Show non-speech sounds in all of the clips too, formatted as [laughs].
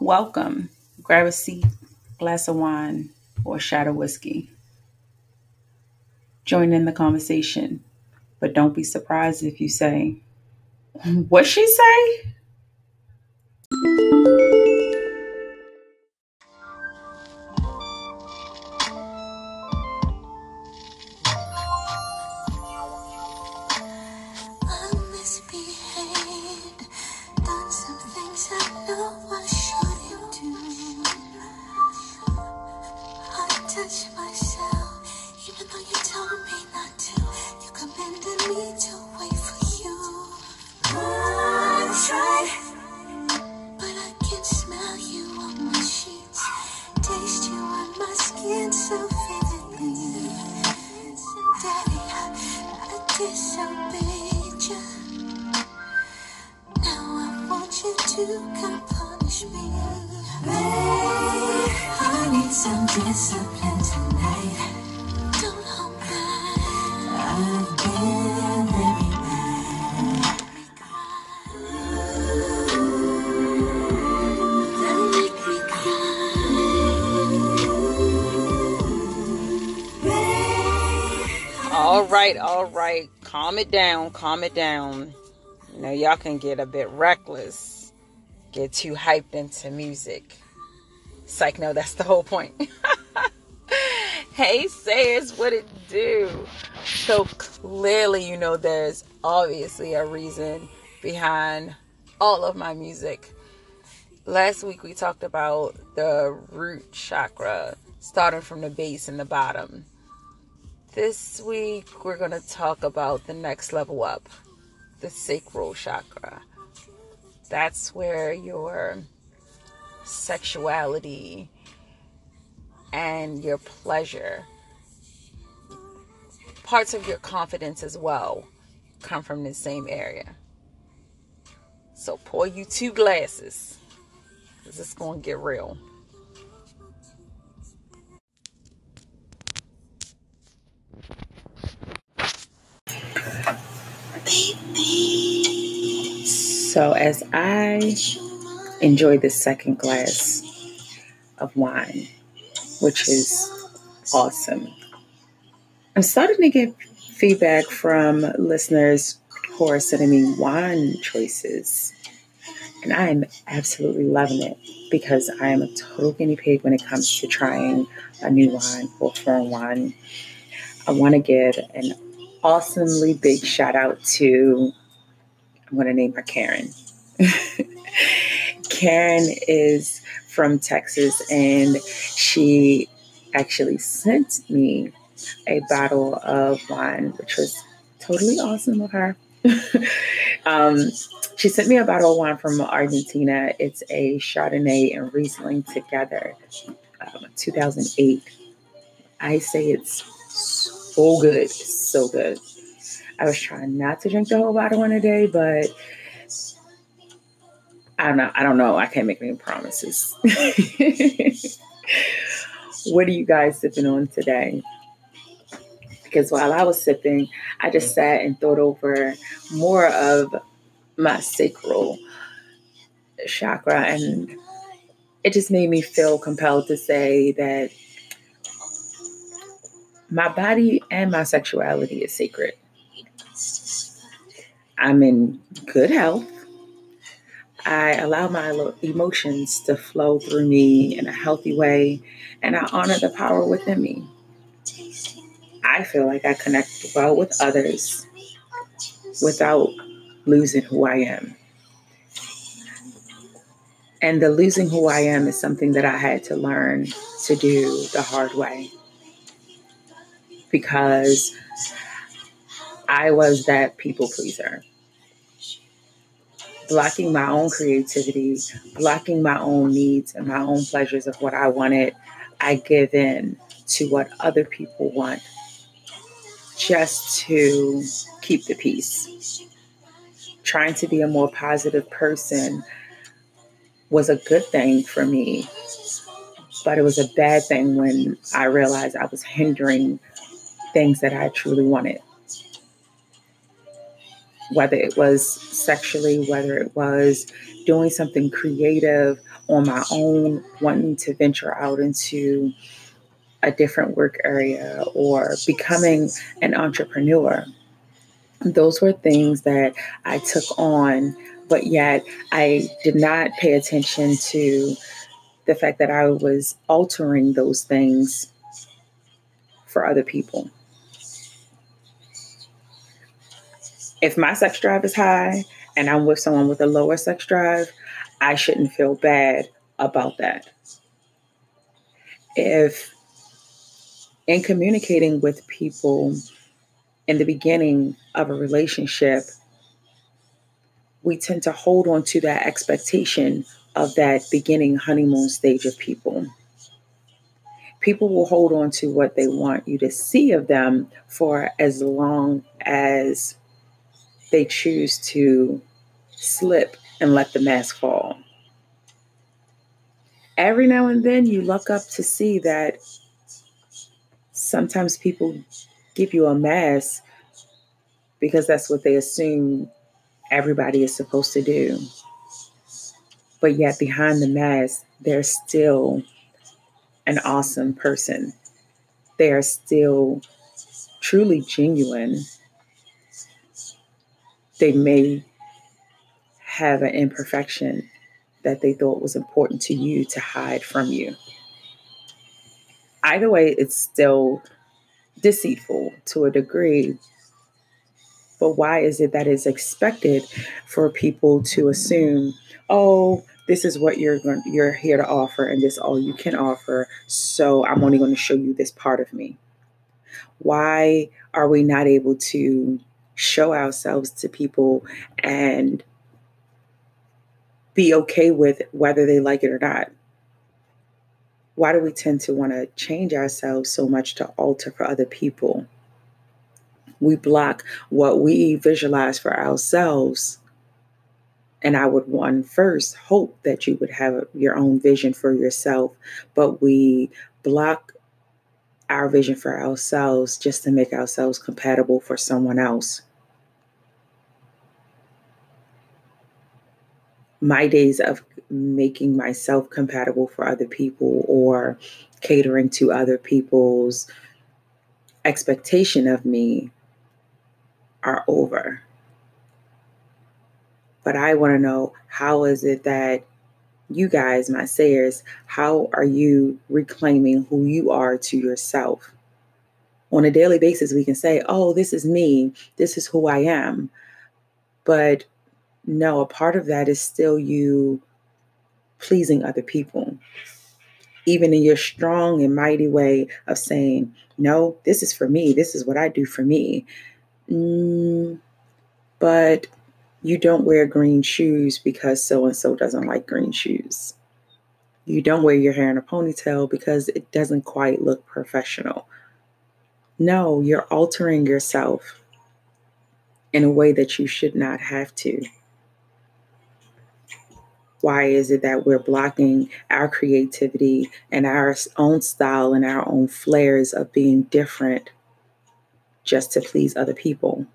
Welcome. Grab a seat, glass of wine, or a shot of whiskey. Join in the conversation, but don't be surprised if you say, What she say? Right, all right. Calm it down, calm it down. You know, y'all can get a bit reckless, get too hyped into music. Psych, no, that's the whole point. [laughs] hey, Sayers, what it do? So clearly, you know, there's obviously a reason behind all of my music. Last week we talked about the root chakra, starting from the base and the bottom. This week we're going to talk about the next level up, the sacral chakra. That's where your sexuality and your pleasure, parts of your confidence as well, come from the same area. So pour you two glasses because it's going to get real. So, as I enjoy the second glass of wine, which is awesome, I'm starting to get feedback from listeners who are sending me wine choices. And I'm absolutely loving it because I am a total guinea pig when it comes to trying a new wine or foreign wine. I want to give an awesomely big shout out to I'm going to name her Karen. [laughs] Karen is from Texas and she actually sent me a bottle of wine, which was totally awesome of her. [laughs] um, she sent me a bottle of wine from Argentina. It's a Chardonnay and Riesling together, um, 2008. I say it's so good, so good. I was trying not to drink the whole bottle in a day, but I don't know. I don't know. I can't make any promises. [laughs] what are you guys sipping on today? Because while I was sipping, I just sat and thought over more of my sacral chakra, and it just made me feel compelled to say that my body and my sexuality is sacred. I'm in good health. I allow my emotions to flow through me in a healthy way, and I honor the power within me. I feel like I connect well with others without losing who I am. And the losing who I am is something that I had to learn to do the hard way because I was that people pleaser blocking my own creativity, blocking my own needs and my own pleasures of what I wanted. I give in to what other people want just to keep the peace. Trying to be a more positive person was a good thing for me But it was a bad thing when I realized I was hindering things that I truly wanted. Whether it was sexually, whether it was doing something creative on my own, wanting to venture out into a different work area or becoming an entrepreneur. Those were things that I took on, but yet I did not pay attention to the fact that I was altering those things for other people. If my sex drive is high and I'm with someone with a lower sex drive, I shouldn't feel bad about that. If in communicating with people in the beginning of a relationship, we tend to hold on to that expectation of that beginning honeymoon stage of people. People will hold on to what they want you to see of them for as long as they choose to slip and let the mask fall. Every now and then you look up to see that sometimes people give you a mask because that's what they assume everybody is supposed to do. But yet, behind the mask, they're still an awesome person. They are still truly genuine. They may have an imperfection that they thought was important to you to hide from you. Either way, it's still deceitful to a degree. But why is it that it's expected for people to assume, oh, this is what you're going, you're here to offer, and this all you can offer. So I'm only going to show you this part of me. Why are we not able to show ourselves to people and be okay with whether they like it or not? Why do we tend to want to change ourselves so much to alter for other people? We block what we visualize for ourselves and I would one first hope that you would have your own vision for yourself, but we block our vision for ourselves just to make ourselves compatible for someone else. My days of making myself compatible for other people or catering to other people's expectation of me are over. But I want to know how is it that you guys, my sayers, how are you reclaiming who you are to yourself? On a daily basis, we can say, oh, this is me, this is who I am. But no, a part of that is still you pleasing other people. Even in your strong and mighty way of saying, no, this is for me, this is what I do for me. Mm, but you don't wear green shoes because so and so doesn't like green shoes. You don't wear your hair in a ponytail because it doesn't quite look professional. No, you're altering yourself in a way that you should not have to. Why is it that we're blocking our creativity and our own style and our own flares of being different just to please other people?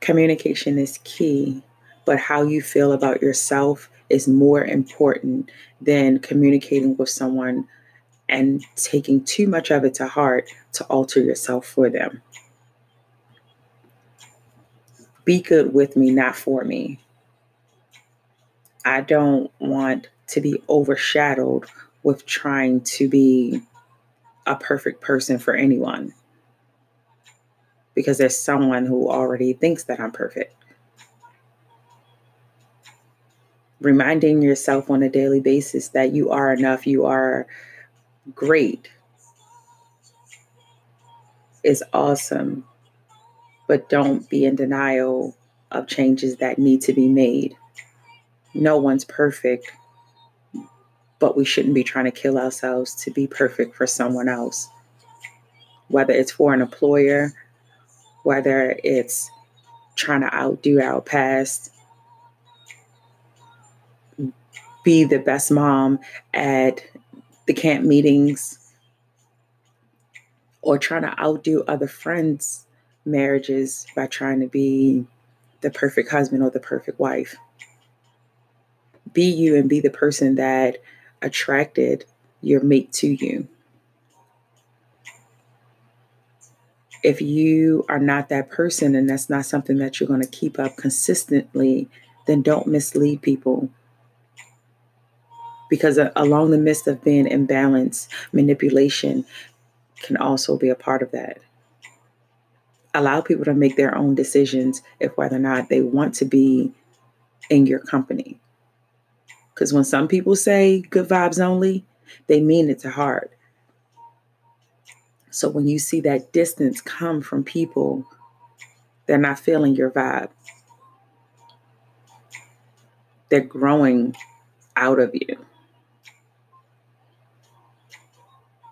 Communication is key, but how you feel about yourself is more important than communicating with someone and taking too much of it to heart to alter yourself for them. Be good with me, not for me. I don't want to be overshadowed with trying to be a perfect person for anyone because there's someone who already thinks that I'm perfect. Reminding yourself on a daily basis that you are enough, you are great is awesome, but don't be in denial of changes that need to be made. No one's perfect, but we shouldn't be trying to kill ourselves to be perfect for someone else. Whether it's for an employer, whether it's trying to outdo our past. be the best mom at the camp meetings or trying to outdo other friends' marriages by trying to be the perfect husband or the perfect wife. Be you and be the person that attracted your mate to you. If you are not that person and that's not something that you're going to keep up consistently, then don't mislead people. Because uh, along the midst of being imbalanced, manipulation can also be a part of that. Allow people to make their own decisions if whether or not they want to be in your company. Because when some people say good vibes only, they mean it to heart. So when you see that distance come from people, they're not feeling your vibe. They're growing out of you.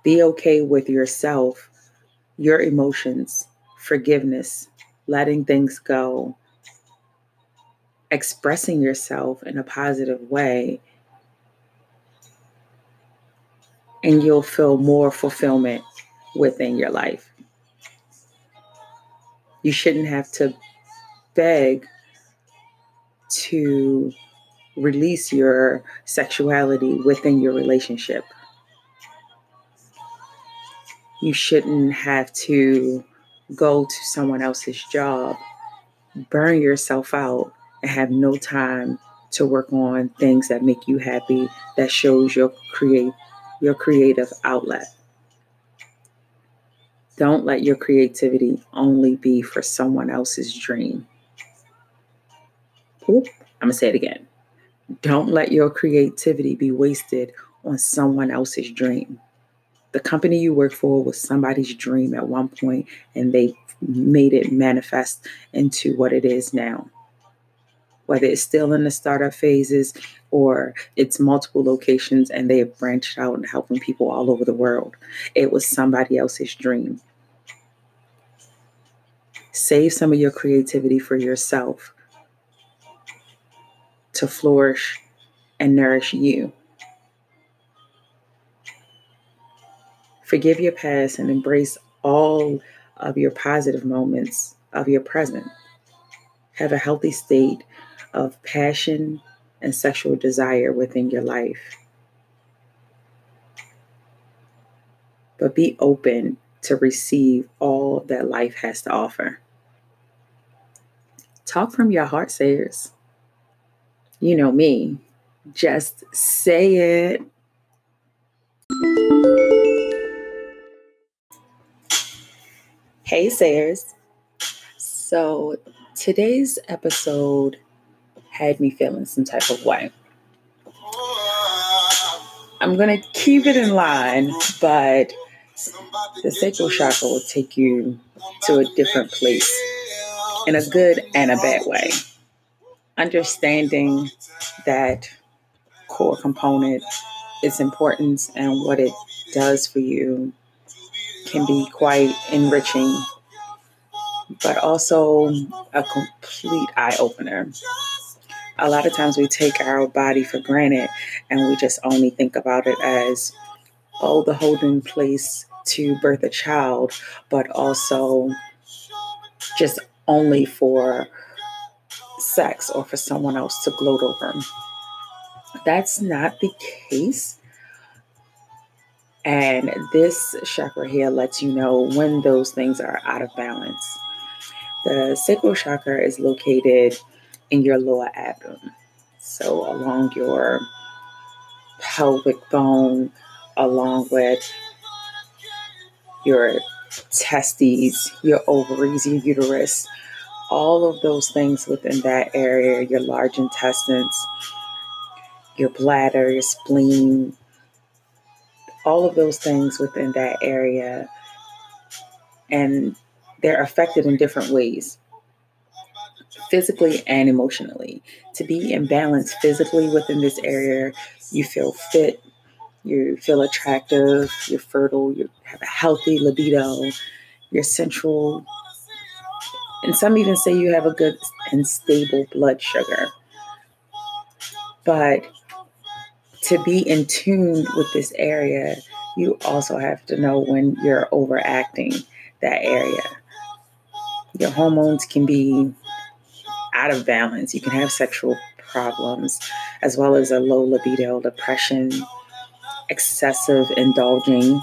Be okay with yourself, your emotions, forgiveness, letting things go, expressing yourself in a positive way, and you'll feel more fulfillment within your life. You shouldn't have to beg to release your sexuality within your relationship you shouldn't have to go to someone else's job, burn yourself out, and have no time to work on things that make you happy, that shows your create your creative outlet. Don't let your creativity only be for someone else's dream. Oop, I'm gonna say it again. Don't let your creativity be wasted on someone else's dream the company you work for was somebody's dream at one point and they made it manifest into what it is now. Whether it's still in the startup phases or it's multiple locations and they have branched out and helping people all over the world, it was somebody else's dream. Save some of your creativity for yourself to flourish and nourish you. Forgive your past and embrace all of your positive moments of your present. Have a healthy state of passion and sexual desire within your life. But be open to receive all that life has to offer. Talk from your heart, sayers. You know me. Just say it. Hey, Sayers. So today's episode had me feeling some type of way. I'm going to keep it in line, but the sacral chakra will take you to a different place in a good and a bad way. Understanding that core component, its importance, and what it does for you can be quite enriching, but also a complete eye opener. A lot of times we take our body for granted and we just only think about it as, oh, the holding place to birth a child, but also just only for sex or for someone else to gloat over. That's not the case. And this chakra here lets you know when those things are out of balance. The sacral chakra is located in your lower abdomen. So, along your pelvic bone, along with your testes, your ovaries, your uterus, all of those things within that area, your large intestines, your bladder, your spleen, all of those things within that area. And they're affected in different ways, physically and emotionally. To be in balance physically within this area, you feel fit, you feel attractive, you're fertile, you have a healthy libido, you're central. And some even say you have a good and stable blood sugar. But to be in tune with this area, you also have to know when you're overacting that area. Your hormones can be out of balance. You can have sexual problems, as well as a low libido, depression, excessive indulging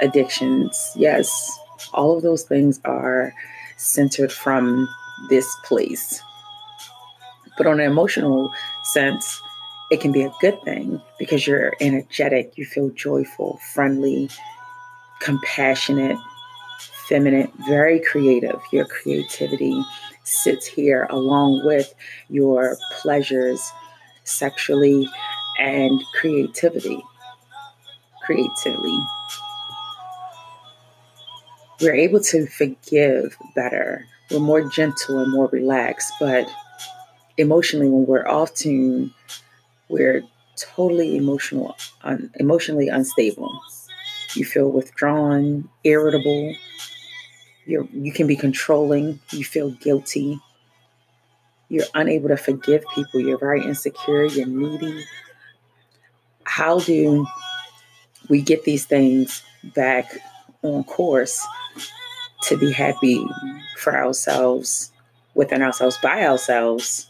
addictions. Yes, all of those things are centered from this place. But on an emotional sense, it can be a good thing because you're energetic, you feel joyful, friendly, compassionate, feminine, very creative. Your creativity sits here along with your pleasures sexually and creativity. Creatively. We're able to forgive better. We're more gentle and more relaxed, but emotionally, when we're off tune, we're totally emotional, un, emotionally unstable. You feel withdrawn, irritable. you you can be controlling. You feel guilty. You're unable to forgive people. You're very insecure. You're needy. How do we get these things back on course to be happy for ourselves, within ourselves, by ourselves,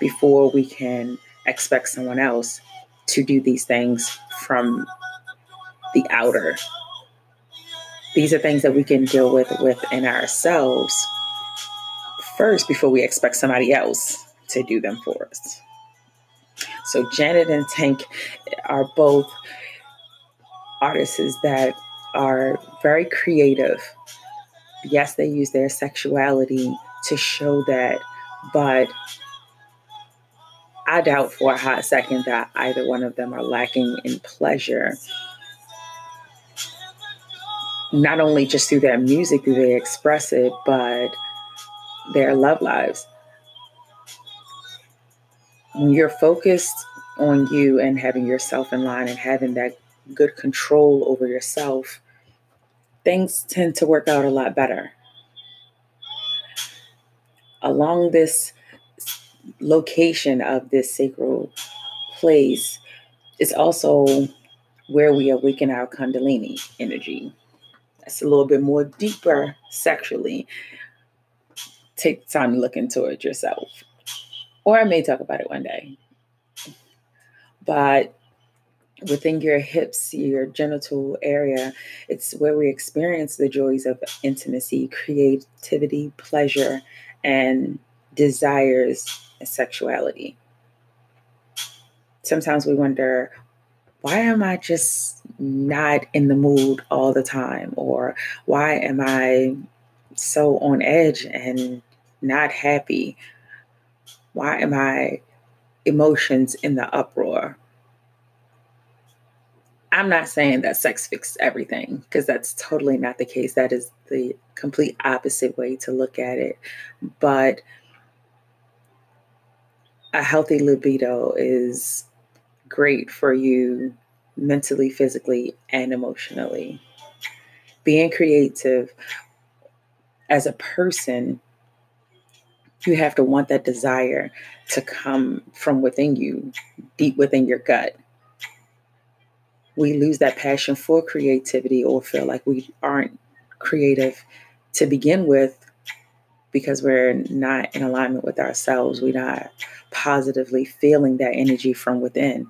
before we can expect someone else to do these things from the outer. These are things that we can deal with within ourselves first before we expect somebody else to do them for us. So Janet and Tank are both artists that are very creative. Yes, they use their sexuality to show that, but I doubt for a hot second that either one of them are lacking in pleasure. Not only just through their music do they express it, but their love lives. When you're focused on you and having yourself in line and having that good control over yourself, things tend to work out a lot better. Along this location of this sacred place is also where we awaken our Kundalini energy. That's a little bit more deeper sexually. Take time to look into it yourself. Or I may talk about it one day. But within your hips, your genital area, it's where we experience the joys of intimacy, creativity, pleasure, and desires sexuality. Sometimes we wonder, why am I just not in the mood all the time? Or why am I so on edge and not happy? Why am I emotions in the uproar? I'm not saying that sex fixes everything because that's totally not the case. That is the complete opposite way to look at it. But a healthy libido is great for you mentally, physically, and emotionally. Being creative as a person, you have to want that desire to come from within you, deep within your gut. We lose that passion for creativity or feel like we aren't creative to begin with because we're not in alignment with ourselves. We're not positively feeling that energy from within.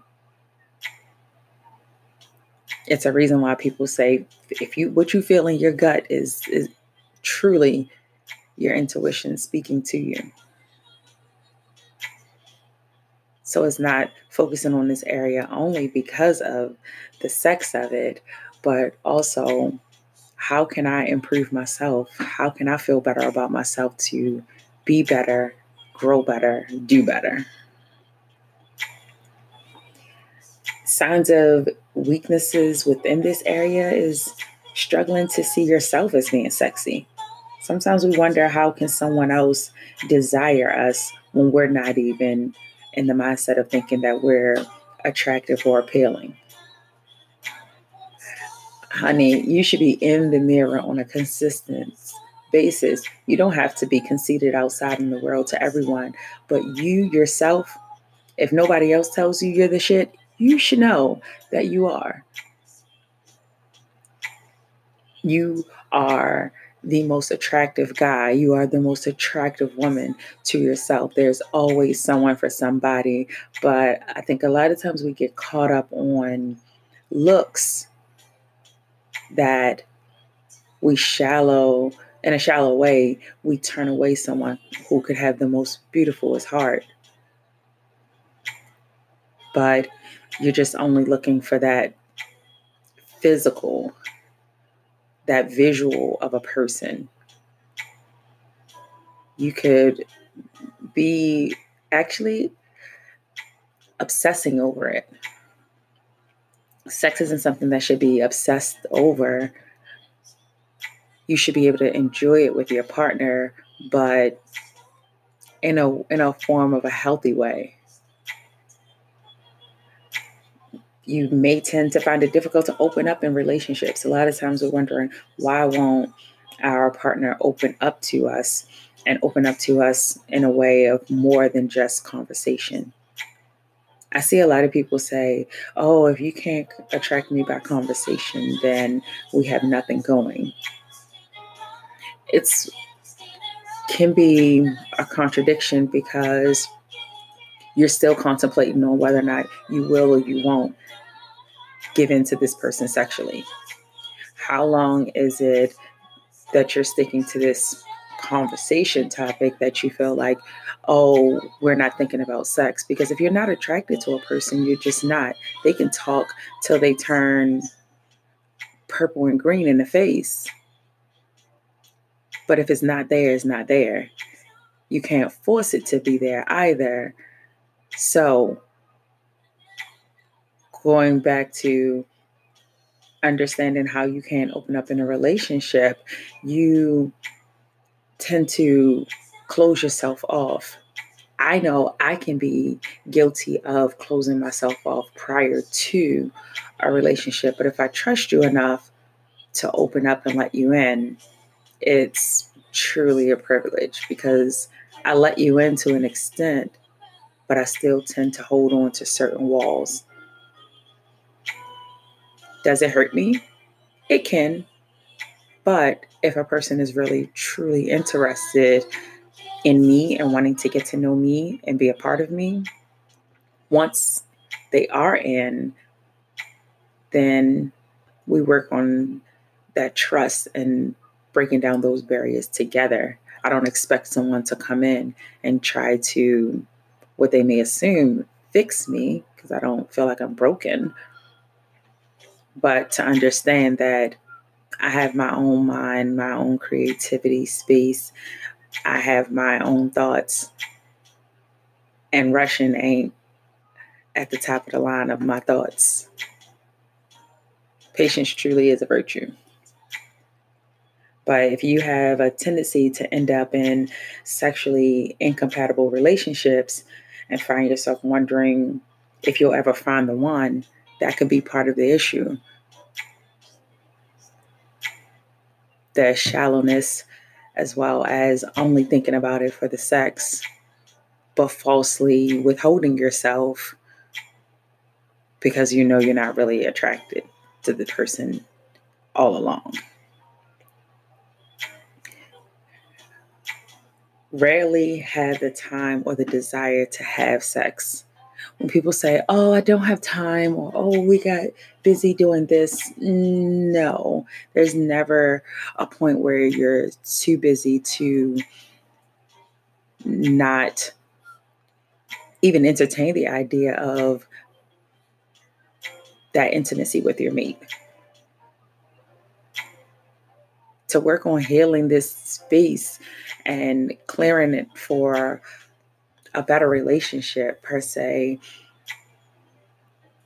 It's a reason why people say if you what you feel in your gut is is truly your intuition speaking to you. So it's not focusing on this area only because of the sex of it, but also how can I improve myself? How can I feel better about myself to be better grow better, do better. Signs of weaknesses within this area is struggling to see yourself as being sexy. Sometimes we wonder how can someone else desire us when we're not even in the mindset of thinking that we're attractive or appealing. Honey, you should be in the mirror on a consistent basis. You don't have to be conceited outside in the world to everyone, but you yourself, if nobody else tells you you're the shit, you should know that you are. You are the most attractive guy. You are the most attractive woman to yourself. There's always someone for somebody. But I think a lot of times we get caught up on looks that we shallow, in a shallow way, we turn away someone who could have the most beautiful heart. But you're just only looking for that physical, that visual of a person. You could be actually obsessing over it. Sex isn't something that should be obsessed over. You should be able to enjoy it with your partner, but in a in a form of a healthy way. you may tend to find it difficult to open up in relationships. A lot of times we're wondering why won't our partner open up to us and open up to us in a way of more than just conversation. I see a lot of people say, oh, if you can't attract me by conversation, then we have nothing going. It's can be a contradiction because you're still contemplating on whether or not you will or you won't give in to this person sexually? How long is it that you're sticking to this conversation topic that you feel like, oh, we're not thinking about sex? Because if you're not attracted to a person, you're just not. They can talk till they turn purple and green in the face. But if it's not there, it's not there. You can't force it to be there either. So going back to understanding how you can open up in a relationship, you tend to close yourself off. I know I can be guilty of closing myself off prior to a relationship, but if I trust you enough to open up and let you in, it's truly a privilege because I let you in to an extent, but I still tend to hold on to certain walls does it hurt me? It can. But if a person is really, truly interested in me and wanting to get to know me and be a part of me, once they are in, then we work on that trust and breaking down those barriers together. I don't expect someone to come in and try to, what they may assume, fix me because I don't feel like I'm broken but to understand that I have my own mind, my own creativity space, I have my own thoughts, and rushing ain't at the top of the line of my thoughts. Patience truly is a virtue. But if you have a tendency to end up in sexually incompatible relationships and find yourself wondering if you'll ever find the one, that could be part of the issue. The shallowness, as well as only thinking about it for the sex, but falsely withholding yourself because you know you're not really attracted to the person all along. Rarely have the time or the desire to have sex when people say, oh, I don't have time, or oh, we got busy doing this. No, there's never a point where you're too busy to not even entertain the idea of that intimacy with your mate. To work on healing this space and clearing it for a better relationship per se,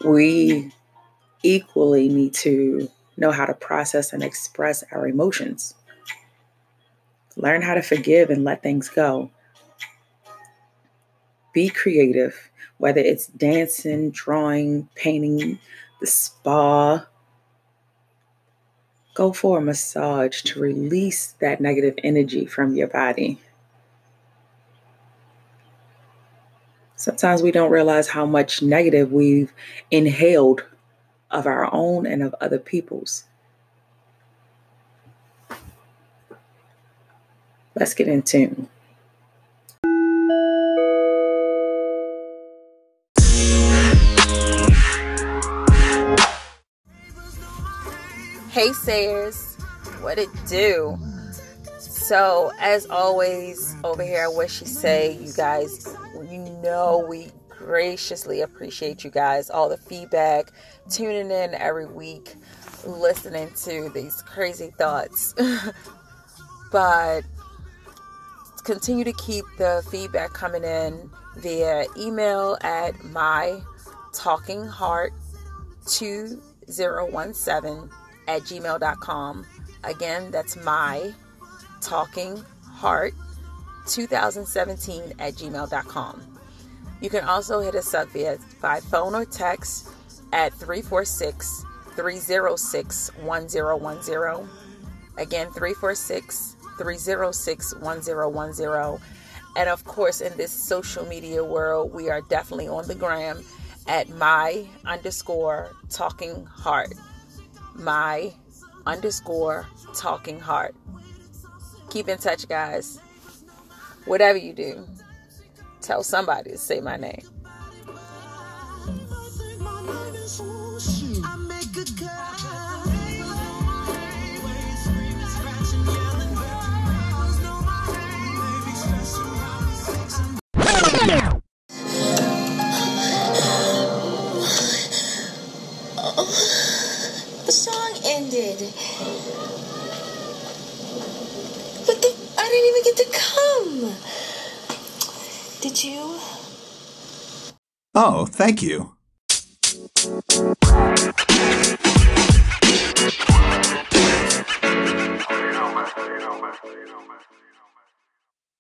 we equally need to know how to process and express our emotions. Learn how to forgive and let things go. Be creative, whether it's dancing, drawing, painting, the spa. Go for a massage to release that negative energy from your body. Sometimes we don't realize how much negative we've inhaled of our own and of other people's. Let's get in tune. Hey Sayers, what it do? So, as always, over here at What She Say, you guys, you know we graciously appreciate you guys, all the feedback, tuning in every week, listening to these crazy thoughts. [laughs] but continue to keep the feedback coming in via email at my talking heart 2017 at gmail.com. Again, that's my talking heart 2017 at gmail.com. You can also hit us up via by phone or text at 346 306 1010. Again, 346 306 1010. And of course, in this social media world, we are definitely on the gram at my underscore talking heart my underscore talking heart. Keep in touch, guys. Whatever you do, tell somebody to say my name. Oh, thank you.